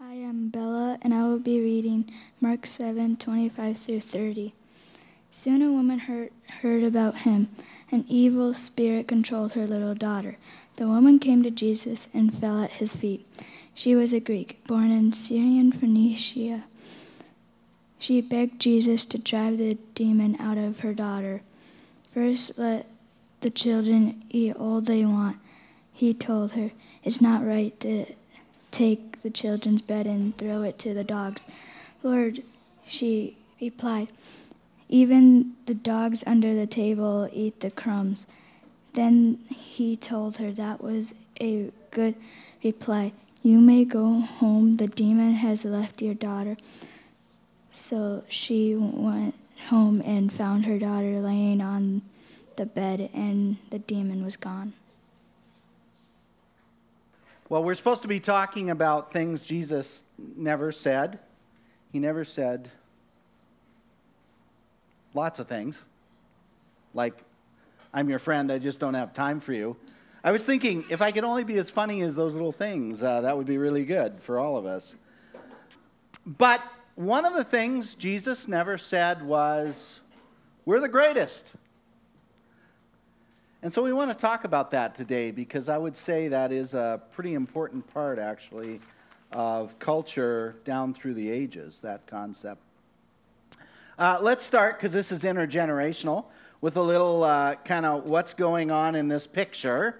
Hi, I'm Bella, and I will be reading Mark 7 25 through 30. Soon a woman heard, heard about him. An evil spirit controlled her little daughter. The woman came to Jesus and fell at his feet. She was a Greek, born in Syrian Phoenicia. She begged Jesus to drive the demon out of her daughter. First, let the children eat all they want. He told her, It's not right to take the children's bread and throw it to the dogs. Lord, she replied, even the dogs under the table eat the crumbs. Then he told her that was a good reply. You may go home. The demon has left your daughter. So she went home and found her daughter laying on the bed, and the demon was gone. Well, we're supposed to be talking about things Jesus never said. He never said lots of things, like, I'm your friend, I just don't have time for you. I was thinking, if I could only be as funny as those little things, uh, that would be really good for all of us. But one of the things Jesus never said was, We're the greatest. And so we want to talk about that today because I would say that is a pretty important part, actually, of culture down through the ages, that concept. Uh, let's start, because this is intergenerational, with a little uh, kind of what's going on in this picture.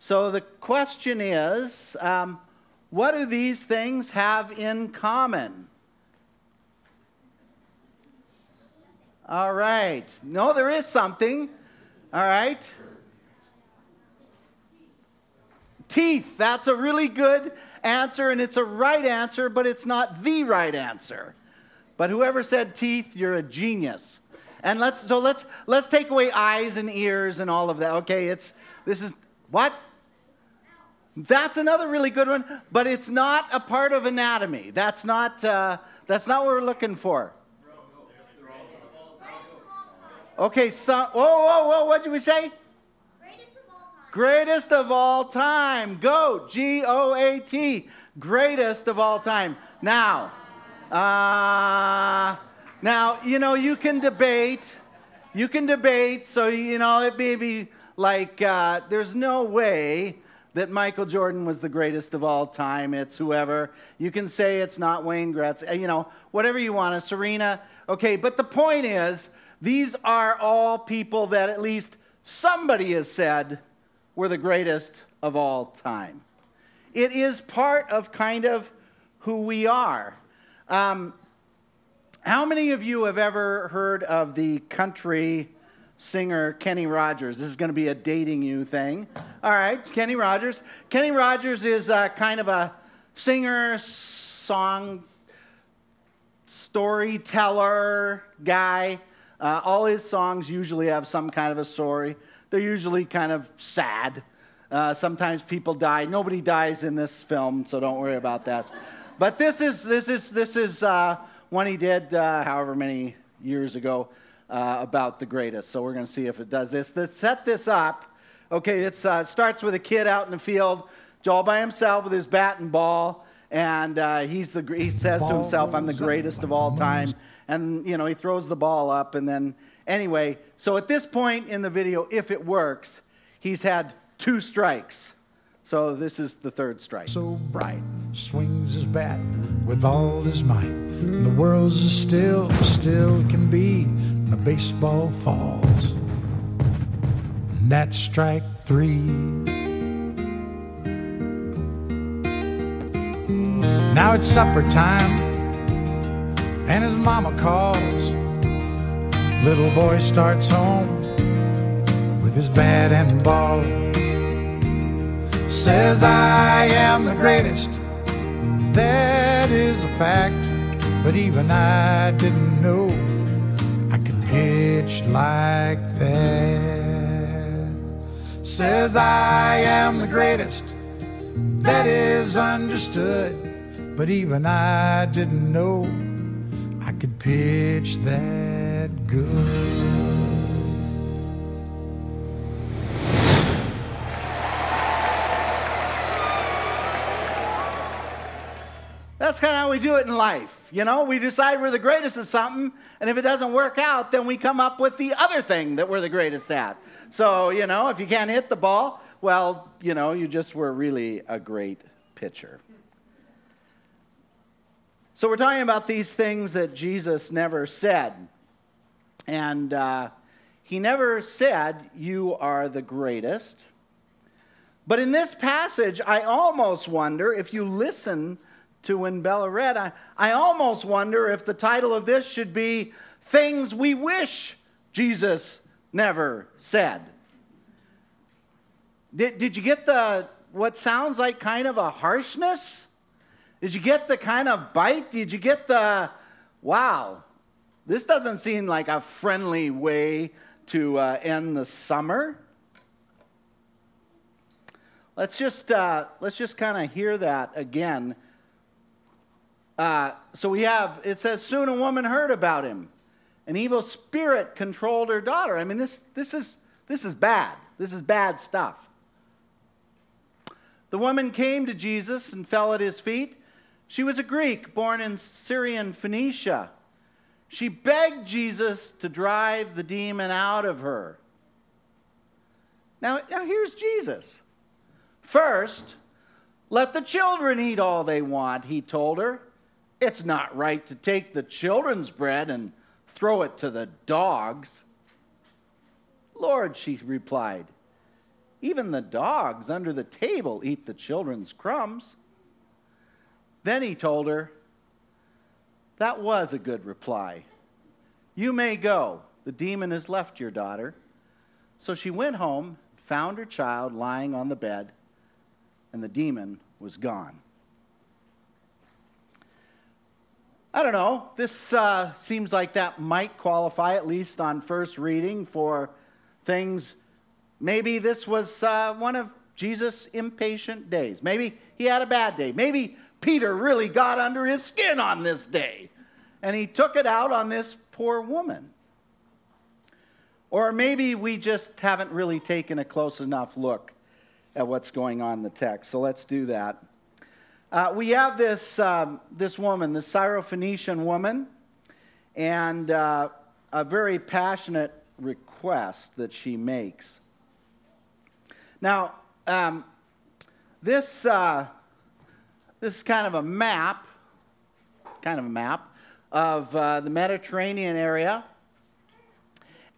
So the question is um, what do these things have in common? All right. No, there is something. All right. Teeth. That's a really good answer, and it's a right answer, but it's not the right answer. But whoever said teeth, you're a genius. And let's so let's let's take away eyes and ears and all of that. Okay, it's this is what? That's another really good one, but it's not a part of anatomy. That's not uh, that's not what we're looking for. Okay, so whoa, whoa, whoa, what did we say? Greatest of all time. Greatest of all time. Go, G O A T. Greatest of all time. Now, uh, now, you know, you can debate. You can debate. So, you know, it may be like uh, there's no way that Michael Jordan was the greatest of all time. It's whoever. You can say it's not Wayne Gretzky, you know, whatever you want, Serena. Okay, but the point is, these are all people that at least somebody has said were the greatest of all time. It is part of kind of who we are. Um, how many of you have ever heard of the country singer Kenny Rogers? This is going to be a dating you thing. All right, Kenny Rogers. Kenny Rogers is kind of a singer, song, storyteller guy. Uh, all his songs usually have some kind of a story. They're usually kind of sad. Uh, sometimes people die. Nobody dies in this film, so don't worry about that. But this is this is this is uh, one he did uh, however many years ago uh, about the greatest. So we're going to see if it does this. Let's set this up. Okay, it uh, starts with a kid out in the field, all by himself with his bat and ball, and uh, he's the he says to himself, "I'm the greatest of all time." And you know he throws the ball up, and then anyway. So at this point in the video, if it works, he's had two strikes. So this is the third strike. So bright, swings his bat with all his might. And the world's as still, still can be. And the baseball falls. And that's strike three. Now it's supper time, and his mama calls. Little boy starts home with his bat and ball says I am the greatest. That is a fact, but even I didn't know I could pitch like that. Says I am the greatest. That is understood, but even I didn't know could pitch that good. That's kind of how we do it in life. You know, we decide we're the greatest at something, and if it doesn't work out, then we come up with the other thing that we're the greatest at. So, you know, if you can't hit the ball, well, you know, you just were really a great pitcher. So, we're talking about these things that Jesus never said. And uh, he never said, You are the greatest. But in this passage, I almost wonder if you listen to when Bella read, I, I almost wonder if the title of this should be Things We Wish Jesus Never Said. Did, did you get the what sounds like kind of a harshness? Did you get the kind of bite? Did you get the wow? This doesn't seem like a friendly way to uh, end the summer. Let's just uh, let's just kind of hear that again uh, so we have, it says, soon a woman heard about him. An evil spirit controlled her daughter. I mean, this, this, is, this is bad. This is bad stuff. The woman came to Jesus and fell at his feet. She was a Greek born in Syrian Phoenicia. She begged Jesus to drive the demon out of her. Now, now here's Jesus. First, let the children eat all they want, he told her. It's not right to take the children's bread and throw it to the dogs. Lord, she replied, even the dogs under the table eat the children's crumbs. Then he told her, That was a good reply. You may go. The demon has left your daughter. So she went home, found her child lying on the bed, and the demon was gone. I don't know. This uh, seems like that might qualify, at least on first reading, for things. Maybe this was uh, one of Jesus' impatient days. Maybe he had a bad day. Maybe Peter really got under his skin on this day, and he took it out on this poor woman. Or maybe we just haven't really taken a close enough look at what's going on in the text. So let's do that. Uh, we have this, um, this woman, the Syrophoenician woman, and uh, a very passionate request that she makes. Now, um, this, uh, this is kind of a map, kind of a map of uh, the Mediterranean area.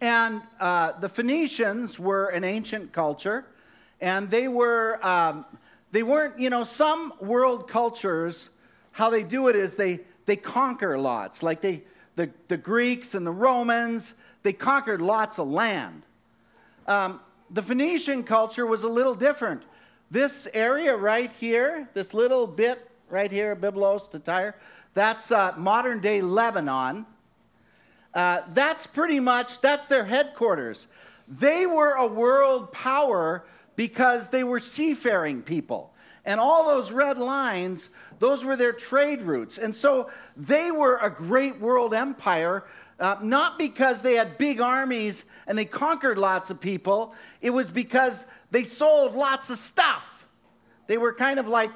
And uh, the Phoenicians were an ancient culture, and they were. Um, they weren't, you know, some world cultures, how they do it is they, they conquer lots. Like they, the, the Greeks and the Romans, they conquered lots of land. Um, the Phoenician culture was a little different. This area right here, this little bit right here, Byblos to Tyre, that's uh, modern day Lebanon. Uh, that's pretty much, that's their headquarters. They were a world power because they were seafaring people. And all those red lines, those were their trade routes. And so they were a great world empire, uh, not because they had big armies and they conquered lots of people, it was because they sold lots of stuff. They were kind of like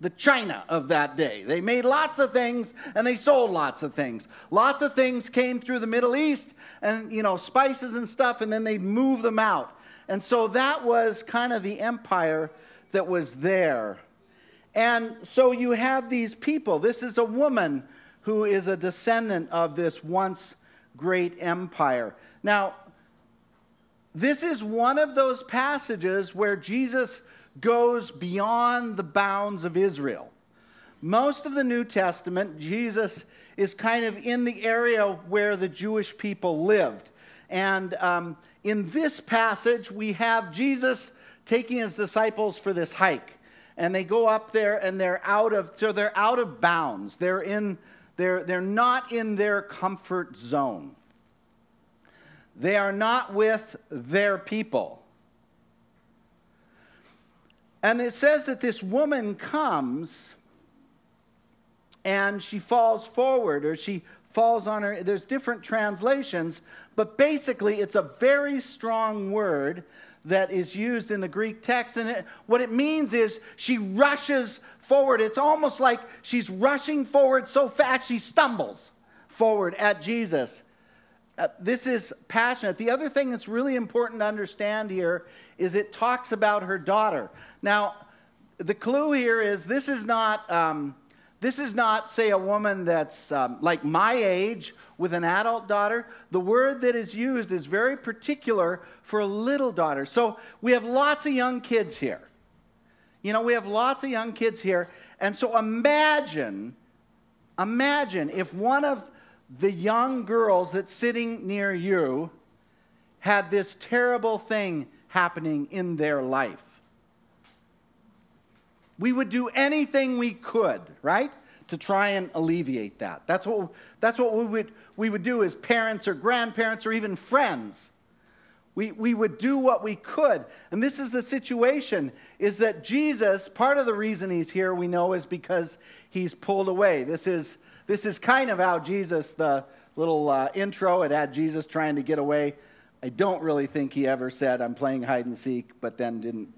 the China of that day. They made lots of things and they sold lots of things. Lots of things came through the Middle East and, you know, spices and stuff, and then they'd move them out. And so that was kind of the empire that was there. And so you have these people. This is a woman who is a descendant of this once great empire. Now, this is one of those passages where Jesus goes beyond the bounds of Israel. Most of the New Testament, Jesus is kind of in the area where the Jewish people lived. And um, in this passage, we have Jesus taking his disciples for this hike. And they go up there and they're out of, so they're out of bounds. They're in, they're, they're not in their comfort zone. They are not with their people. And it says that this woman comes and she falls forward or she falls on her. There's different translations, but basically, it's a very strong word that is used in the Greek text. And it, what it means is she rushes forward. It's almost like she's rushing forward so fast she stumbles forward at Jesus. Uh, this is passionate. The other thing that's really important to understand here is it talks about her daughter. Now, the clue here is this is not um, this is not say a woman that's um, like my age with an adult daughter. The word that is used is very particular for a little daughter. So we have lots of young kids here. You know, we have lots of young kids here, and so imagine, imagine if one of the young girls that's sitting near you had this terrible thing happening in their life. We would do anything we could, right, to try and alleviate that. That's what, that's what we, would, we would do as parents or grandparents or even friends. We, we would do what we could. And this is the situation is that Jesus, part of the reason he's here, we know, is because he's pulled away. This is this is kind of how Jesus, the little uh, intro, it had Jesus trying to get away. I don't really think he ever said, I'm playing hide and seek, but then didn't,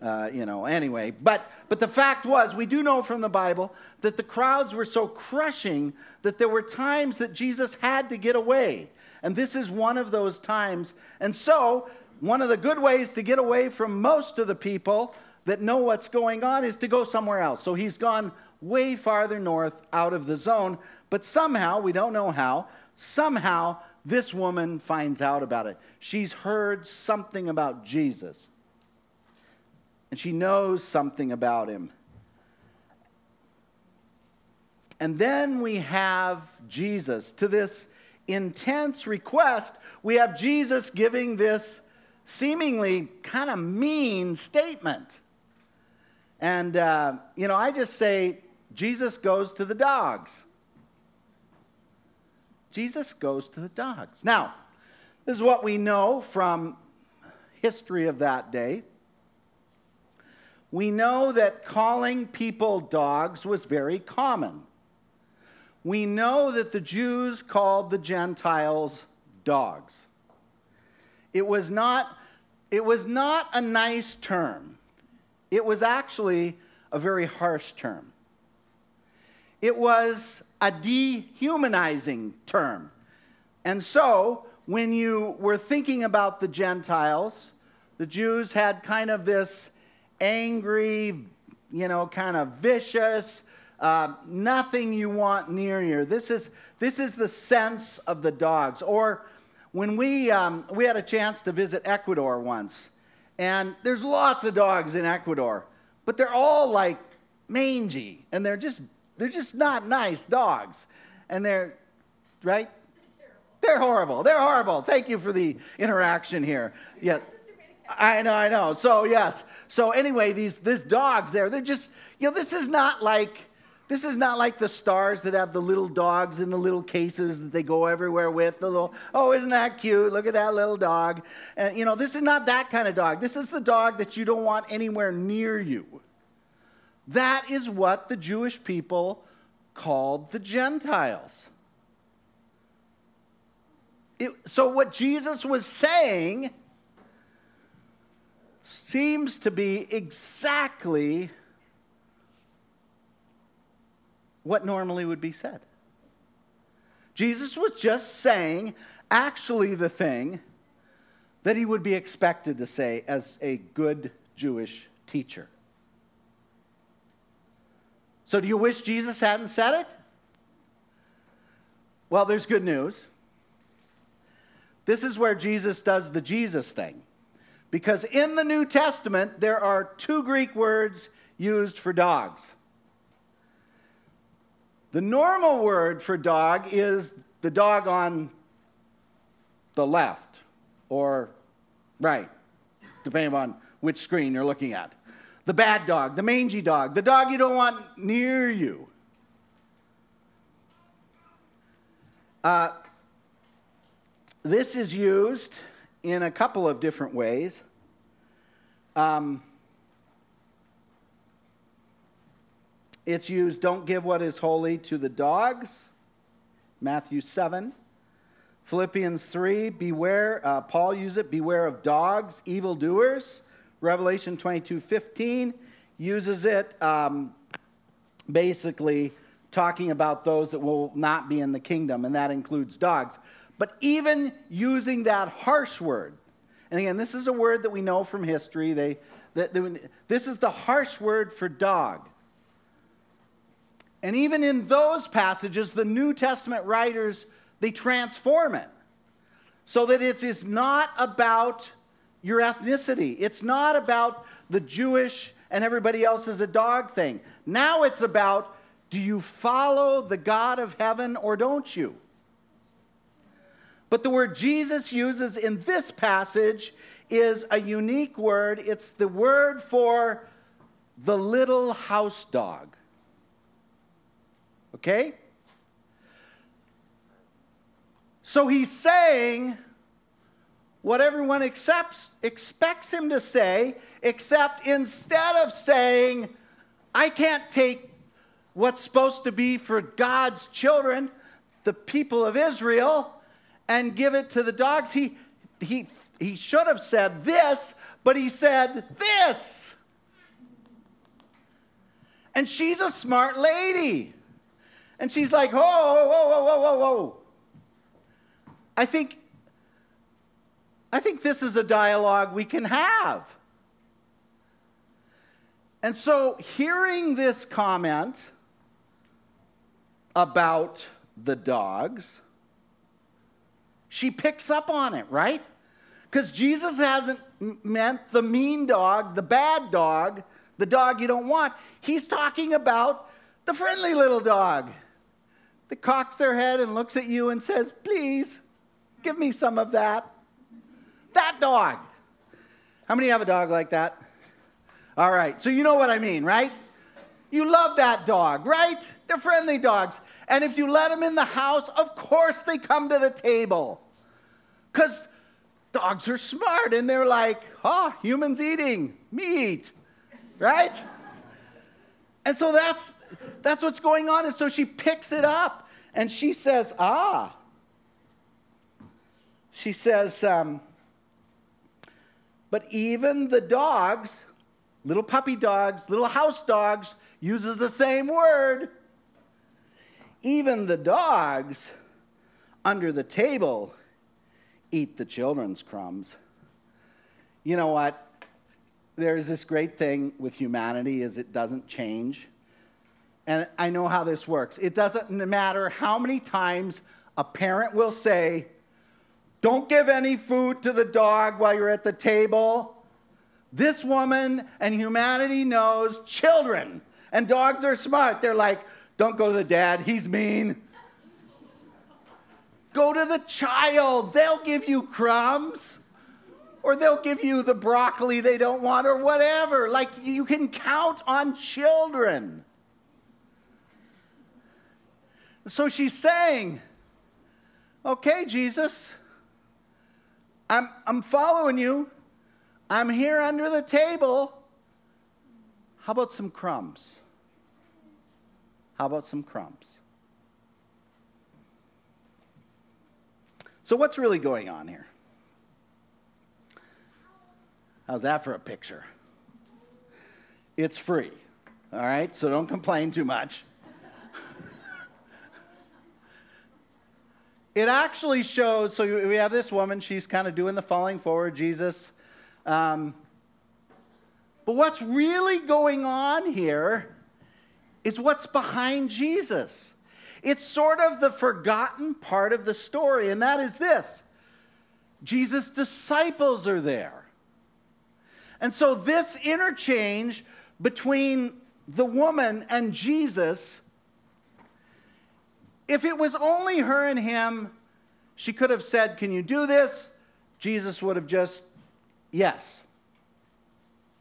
uh, you know, anyway. But, but the fact was, we do know from the Bible that the crowds were so crushing that there were times that Jesus had to get away. And this is one of those times. And so, one of the good ways to get away from most of the people that know what's going on is to go somewhere else. So he's gone way farther north out of the zone. But somehow, we don't know how, somehow this woman finds out about it. She's heard something about Jesus, and she knows something about him. And then we have Jesus to this intense request. We have Jesus giving this seemingly kind of mean statement. And, uh, you know, I just say, Jesus goes to the dogs. Jesus goes to the dogs. Now, this is what we know from history of that day. We know that calling people dogs was very common. We know that the Jews called the Gentiles dogs. It was not, it was not a nice term. It was actually a very harsh term. It was a dehumanizing term. And so, when you were thinking about the Gentiles, the Jews had kind of this angry, you know, kind of vicious, uh, nothing you want near you. This is, this is the sense of the dogs. Or when we, um, we had a chance to visit Ecuador once, and there's lots of dogs in Ecuador, but they're all like mangy, and they're just they're just not nice dogs. And they're, right? They're horrible. They're horrible. Thank you for the interaction here. Yeah. I know, I know. So, yes. So, anyway, these these dogs there, they're just, you know, this is not like this is not like the stars that have the little dogs in the little cases that they go everywhere with. The little, oh, isn't that cute? Look at that little dog. And you know, this is not that kind of dog. This is the dog that you don't want anywhere near you. That is what the Jewish people called the Gentiles. It, so, what Jesus was saying seems to be exactly what normally would be said. Jesus was just saying, actually, the thing that he would be expected to say as a good Jewish teacher. So, do you wish Jesus hadn't said it? Well, there's good news. This is where Jesus does the Jesus thing. Because in the New Testament, there are two Greek words used for dogs. The normal word for dog is the dog on the left or right, depending on which screen you're looking at the bad dog, the mangy dog, the dog you don't want near you. Uh, this is used in a couple of different ways. Um, it's used, don't give what is holy to the dogs, Matthew 7. Philippians 3, beware, uh, Paul uses it, beware of dogs, evildoers. Revelation 22, 15 uses it um, basically talking about those that will not be in the kingdom, and that includes dogs. But even using that harsh word, and again, this is a word that we know from history. They, that, this is the harsh word for dog. And even in those passages, the New Testament writers, they transform it so that it is not about your ethnicity. It's not about the Jewish and everybody else is a dog thing. Now it's about do you follow the God of heaven or don't you? But the word Jesus uses in this passage is a unique word. It's the word for the little house dog. Okay? So he's saying what everyone accepts, expects him to say, except instead of saying, I can't take what's supposed to be for God's children, the people of Israel, and give it to the dogs, he, he, he should have said this, but he said this. And she's a smart lady. And she's like, whoa, whoa, whoa, whoa, whoa, whoa. I think, I think this is a dialogue we can have. And so, hearing this comment about the dogs, she picks up on it, right? Because Jesus hasn't meant the mean dog, the bad dog, the dog you don't want. He's talking about the friendly little dog that cocks their head and looks at you and says, Please, give me some of that. That dog. How many have a dog like that? All right, so you know what I mean, right? You love that dog, right? They're friendly dogs. And if you let them in the house, of course they come to the table. Because dogs are smart and they're like, oh, humans eating meat, right? And so that's that's what's going on. And so she picks it up and she says, Ah. She says, um, But even the dogs, little puppy dogs, little house dogs, uses the same word. Even the dogs under the table eat the children's crumbs. You know what? There's this great thing with humanity is it doesn't change. And I know how this works. It doesn't matter how many times a parent will say, Don't give any food to the dog while you're at the table. This woman and humanity knows children, and dogs are smart. They're like, Don't go to the dad, he's mean. Go to the child, they'll give you crumbs. Or they'll give you the broccoli they don't want, or whatever. Like you can count on children. So she's saying, Okay, Jesus, I'm, I'm following you. I'm here under the table. How about some crumbs? How about some crumbs? So, what's really going on here? How's that for a picture? It's free, all right? So, don't complain too much. It actually shows so we have this woman she's kind of doing the falling forward jesus. Um, but what's really going on here is what's behind jesus. It's sort of the forgotten part of the story and that is this. Jesus disciples are there. And so this interchange between the woman and jesus if it was only her and him, she could have said, Can you do this? Jesus would have just, Yes.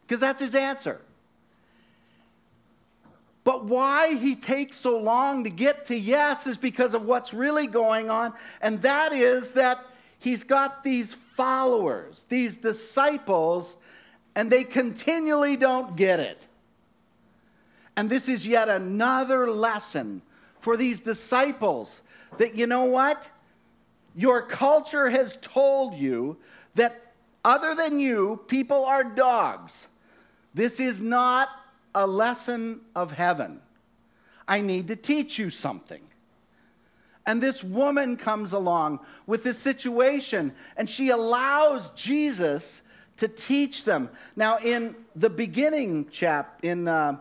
Because that's his answer. But why he takes so long to get to yes is because of what's really going on, and that is that he's got these followers, these disciples, and they continually don't get it. And this is yet another lesson for these disciples that, you know what? your culture has told you that other than you, people are dogs. This is not a lesson of heaven. I need to teach you something. And this woman comes along with this situation, and she allows Jesus to teach them. Now, in the beginning chap, in uh,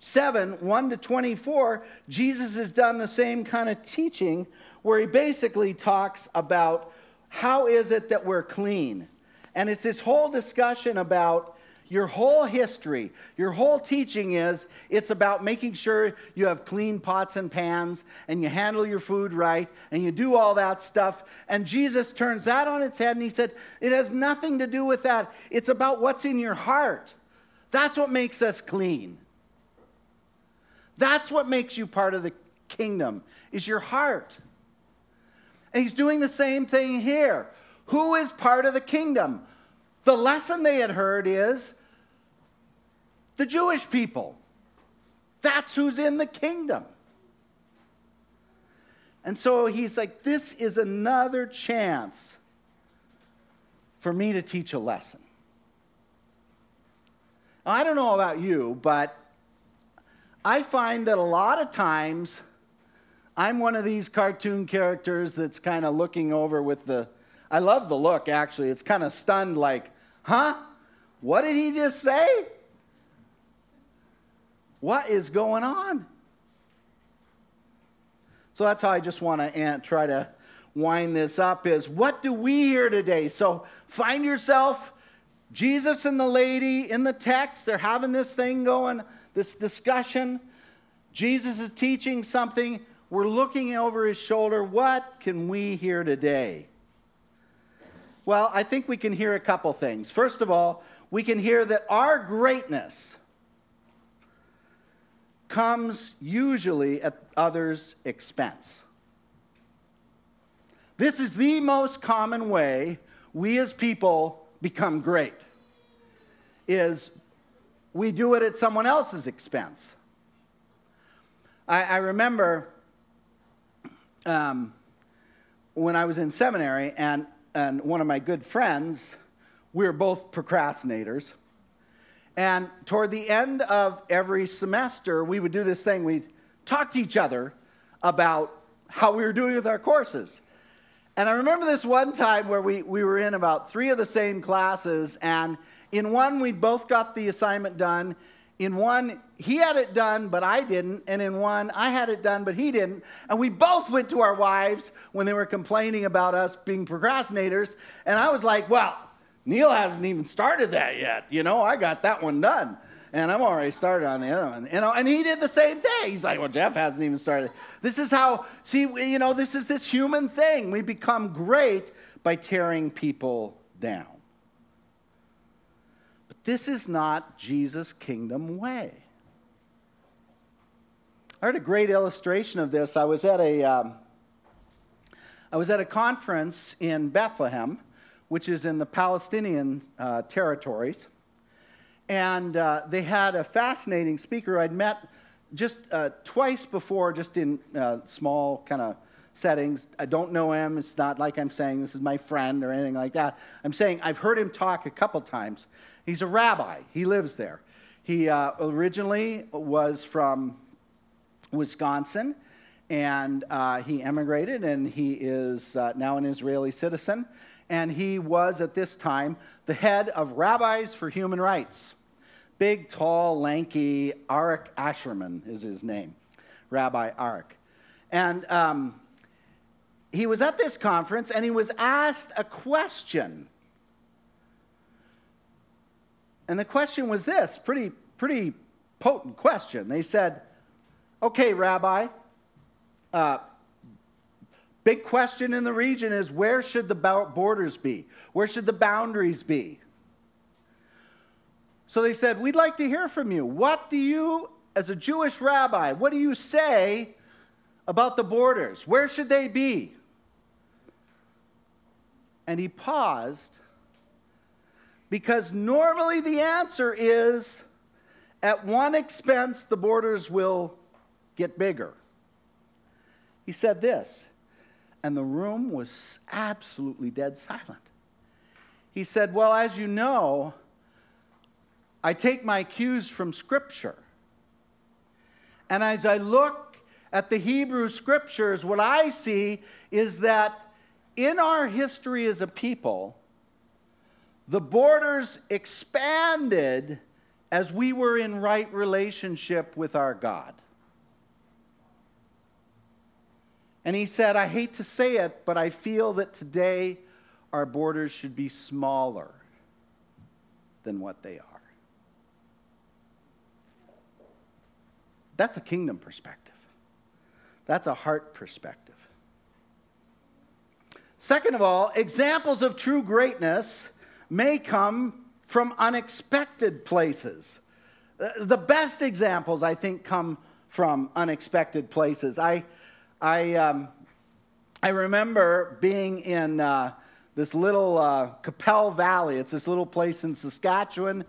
7 1 to 24, Jesus has done the same kind of teaching where he basically talks about how is it that we're clean. And it's this whole discussion about your whole history, your whole teaching is it's about making sure you have clean pots and pans and you handle your food right and you do all that stuff. And Jesus turns that on its head and he said, It has nothing to do with that. It's about what's in your heart. That's what makes us clean. That's what makes you part of the kingdom, is your heart. And he's doing the same thing here. Who is part of the kingdom? The lesson they had heard is the Jewish people. That's who's in the kingdom. And so he's like, this is another chance for me to teach a lesson. I don't know about you, but I find that a lot of times I'm one of these cartoon characters that's kind of looking over with the. I love the look, actually. It's kind of stunned, like, huh? What did he just say? What is going on? So that's how I just want to eh, try to wind this up is what do we hear today? So find yourself Jesus and the lady in the text, they're having this thing going, this discussion. Jesus is teaching something. We're looking over his shoulder. What can we hear today? Well, I think we can hear a couple things. First of all, we can hear that our greatness comes usually at others' expense. This is the most common way we as people become great is we do it at someone else's expense. I, I remember um, when I was in seminary, and, and one of my good friends, we were both procrastinators. And toward the end of every semester, we would do this thing. We'd talk to each other about how we were doing with our courses. And I remember this one time where we, we were in about three of the same classes, and in one, we both got the assignment done. In one, he had it done, but I didn't. And in one, I had it done, but he didn't. And we both went to our wives when they were complaining about us being procrastinators. And I was like, well, Neil hasn't even started that yet. You know, I got that one done. And I'm already started on the other one. You know, and he did the same thing. He's like, well, Jeff hasn't even started. This is how, see, you know, this is this human thing. We become great by tearing people down. This is not Jesus' kingdom way. I heard a great illustration of this. I was at a, um, I was at a conference in Bethlehem which is in the Palestinian uh, territories. And uh, they had a fascinating speaker I'd met just uh, twice before, just in uh, small kind of settings. I don't know him. It's not like I'm saying this is my friend or anything like that. I'm saying I've heard him talk a couple times. He's a rabbi, he lives there. He uh, originally was from Wisconsin and uh, he emigrated and he is now an Israeli citizen and he was at this time the head of Rabbis for Human Rights. Big, tall, lanky, Arik Ascherman is his name, Rabbi Arik. And um, he was at this conference and he was asked a question. And the question was this pretty, pretty potent question. They said, Okay, Rabbi, uh, Big question in the region is where should the borders be? Where should the boundaries be? So they said, We'd like to hear from you. What do you, as a Jewish rabbi, what do you say about the borders? Where should they be? And he paused because normally the answer is at one expense, the borders will get bigger. He said this And the room was absolutely dead silent. He said, Well, as you know, I take my cues from Scripture. And as I look at the Hebrew Scriptures, what I see is that in our history as a people, the borders expanded as we were in right relationship with our God. And he said, I hate to say it, but I feel that today our borders should be smaller than what they are. That's a kingdom perspective, that's a heart perspective. Second of all, examples of true greatness may come from unexpected places. Uh, the best examples, I think, come from unexpected places. I, I, um, I remember being in uh, this little uh, Qu'Appelle Valley. It's this little place in Saskatchewan.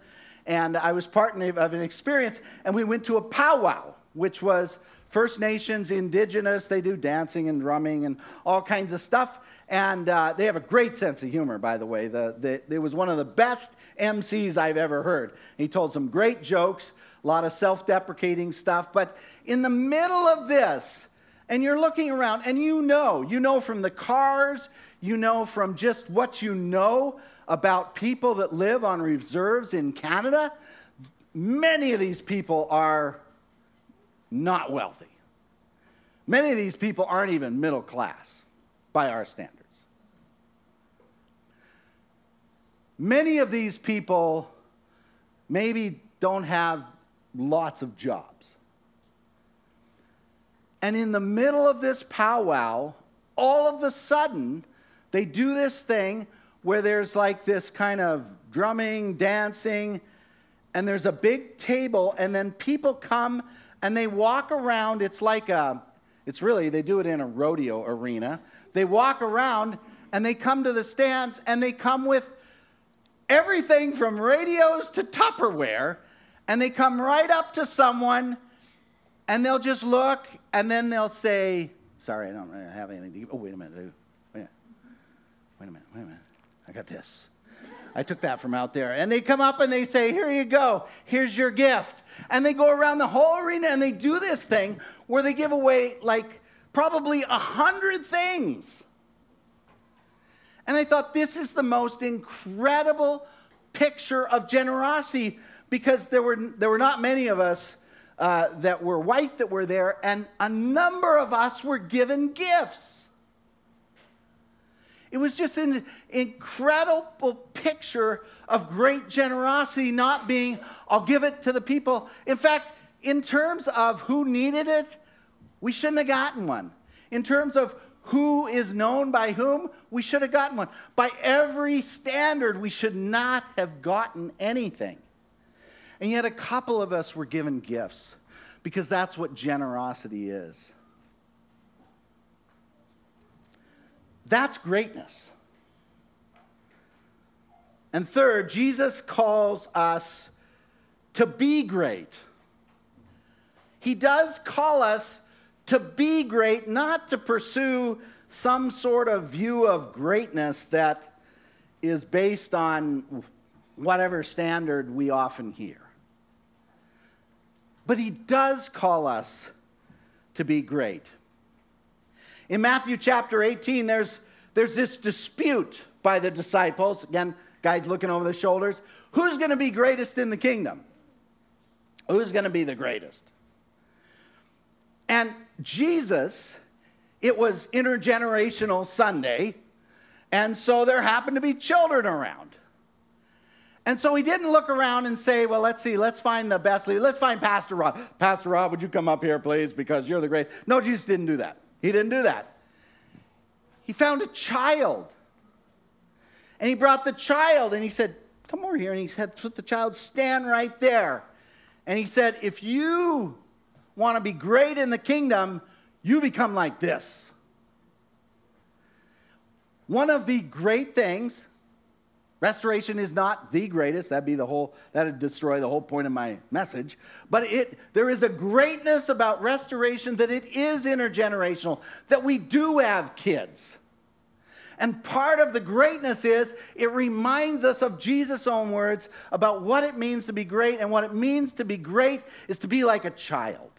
And I was part of an experience, and we went to a powwow, which was First Nations, Indigenous. They do dancing and drumming and all kinds of stuff. And uh, they have a great sense of humor, by the way. The, the, it was one of the best MCs I've ever heard. He told some great jokes, a lot of self deprecating stuff. But in the middle of this, and you're looking around, and you know, you know from the cars, you know from just what you know about people that live on reserves in Canada, many of these people are not wealthy. Many of these people aren't even middle class by our standards. Many of these people maybe don't have lots of jobs. And in the middle of this powwow, all of a sudden, they do this thing where there's like this kind of drumming, dancing, and there's a big table, and then people come and they walk around. It's like a, it's really, they do it in a rodeo arena. They walk around and they come to the stands and they come with everything from radios to Tupperware, and they come right up to someone and they'll just look and then they'll say, Sorry, I don't have anything to give. Oh, wait a minute. Wait, oh, wait a minute. Wait a minute. I got this. I took that from out there. And they come up and they say, Here you go. Here's your gift. And they go around the whole arena and they do this thing where they give away like probably a hundred things. And I thought, this is the most incredible picture of generosity because there were, there were not many of us uh, that were white that were there, and a number of us were given gifts. It was just an incredible picture of great generosity, not being, I'll give it to the people. In fact, in terms of who needed it, we shouldn't have gotten one. In terms of who is known by whom, we should have gotten one. By every standard, we should not have gotten anything. And yet, a couple of us were given gifts because that's what generosity is. That's greatness. And third, Jesus calls us to be great. He does call us to be great, not to pursue some sort of view of greatness that is based on whatever standard we often hear. But he does call us to be great. In Matthew chapter 18, there's, there's this dispute by the disciples. Again, guys looking over their shoulders. Who's going to be greatest in the kingdom? Who's going to be the greatest? And Jesus, it was intergenerational Sunday, and so there happened to be children around. And so he didn't look around and say, Well, let's see, let's find the best leader. Let's find Pastor Rob. Pastor Rob, would you come up here, please, because you're the great. No, Jesus didn't do that. He didn't do that. He found a child. And he brought the child and he said, Come over here. And he said, Put the child stand right there. And he said, If you want to be great in the kingdom, you become like this. One of the great things Restoration is not the greatest. That'd be the whole, that'd destroy the whole point of my message. But it, there is a greatness about restoration that it is intergenerational, that we do have kids. And part of the greatness is it reminds us of Jesus' own words about what it means to be great. And what it means to be great is to be like a child,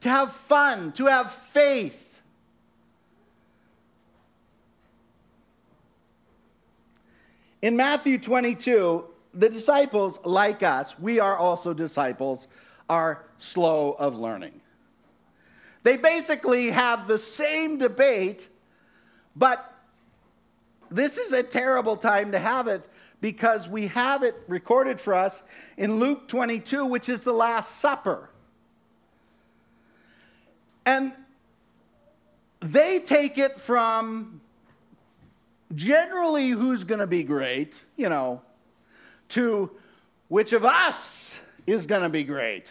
to have fun, to have faith In Matthew 22, the disciples, like us, we are also disciples, are slow of learning. They basically have the same debate, but this is a terrible time to have it because we have it recorded for us in Luke 22, which is the Last Supper. And they take it from generally who's going to be great, you know, to which of us is going to be great.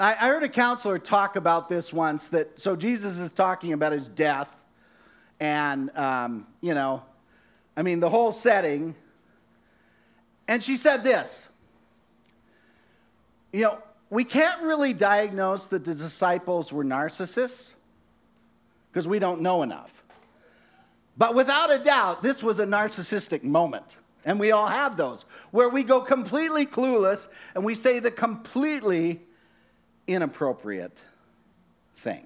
I, heard a counselor talk about this once that, so Jesus is talking about his death, and, um, you know, I mean, the whole setting. And she said this You know, we can't really diagnose that the disciples were narcissists because we don't know enough. But without a doubt, this was a narcissistic moment. And we all have those where we go completely clueless and we say the completely inappropriate thing.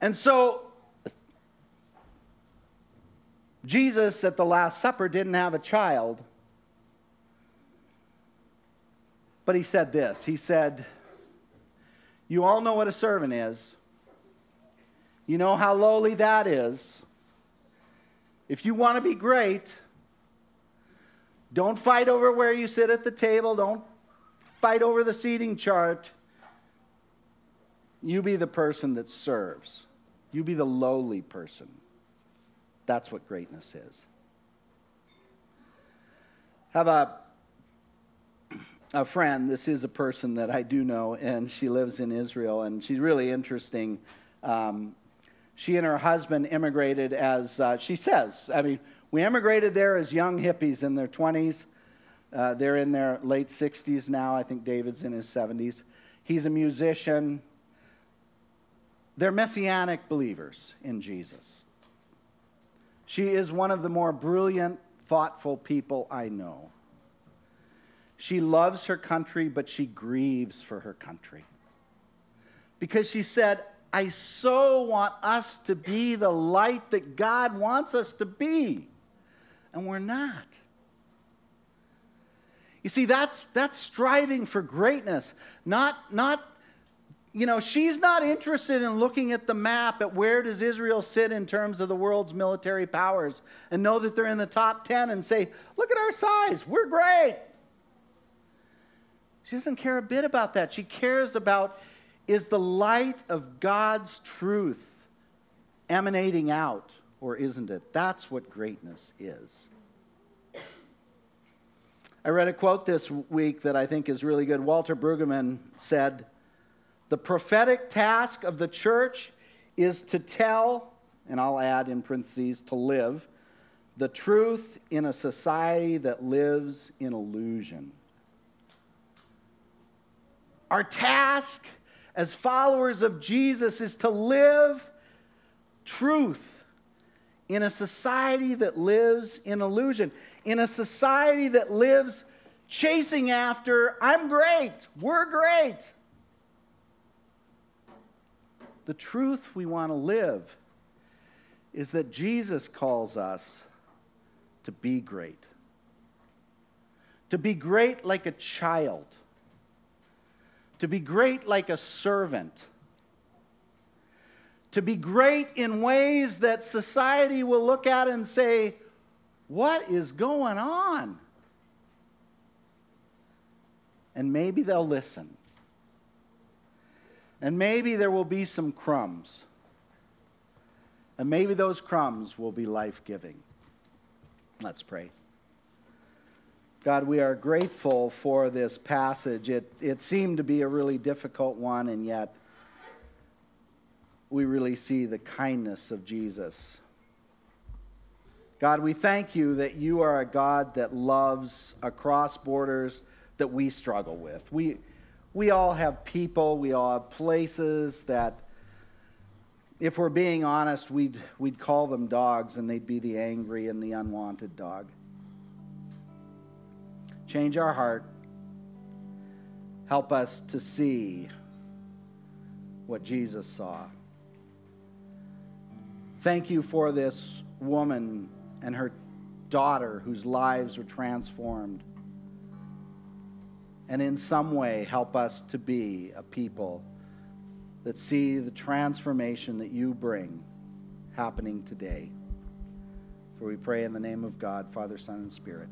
And so, Jesus at the Last Supper didn't have a child, but he said this He said, You all know what a servant is. You know how lowly that is. If you want to be great, don't fight over where you sit at the table. Don't fight over the seating chart. You be the person that serves. You be the lowly person. That's what greatness is. Have a, a friend. This is a person that I do know, and she lives in Israel, and she's really interesting. Um, she and her husband immigrated as uh, she says. I mean, we immigrated there as young hippies in their 20s. Uh, they're in their late 60s now. I think David's in his 70s. He's a musician. They're messianic believers in Jesus. She is one of the more brilliant, thoughtful people I know. She loves her country, but she grieves for her country. Because she said, I so want us to be the light that God wants us to be, and we're not. You see, that's, that's striving for greatness, not, not you know, she's not interested in looking at the map at where does Israel sit in terms of the world's military powers and know that they're in the top 10 and say, look at our size, we're great. She doesn't care a bit about that. She cares about is the light of God's truth emanating out, or isn't it? That's what greatness is. I read a quote this week that I think is really good. Walter Brueggemann said, The prophetic task of the church is to tell, and I'll add in parentheses, to live, the truth in a society that lives in illusion. Our task as followers of Jesus is to live truth in a society that lives in illusion, in a society that lives chasing after, I'm great, we're great. The truth we want to live is that Jesus calls us to be great. To be great like a child to be great like a servant, to be great in ways that society will look at and say, What is going on? And maybe they'll listen. And maybe there will be some crumbs. And maybe those crumbs will be life giving. Let's pray. God, we are grateful for this passage. It, it seemed to be a really difficult one, and yet we really see the kindness of Jesus. God, we thank you that you are a God that loves across borders that we struggle with. We, we all have people, we all have places that, if we're being honest, we'd, we'd call them dogs and they'd be the angry and the unwanted dog. Change our heart. Help us to see what Jesus saw. Thank you for this woman and her daughter whose lives were transformed. And in some way, help us to be a people that see the transformation that you bring happening today. For we pray in the name of God, Father, Son, and Spirit.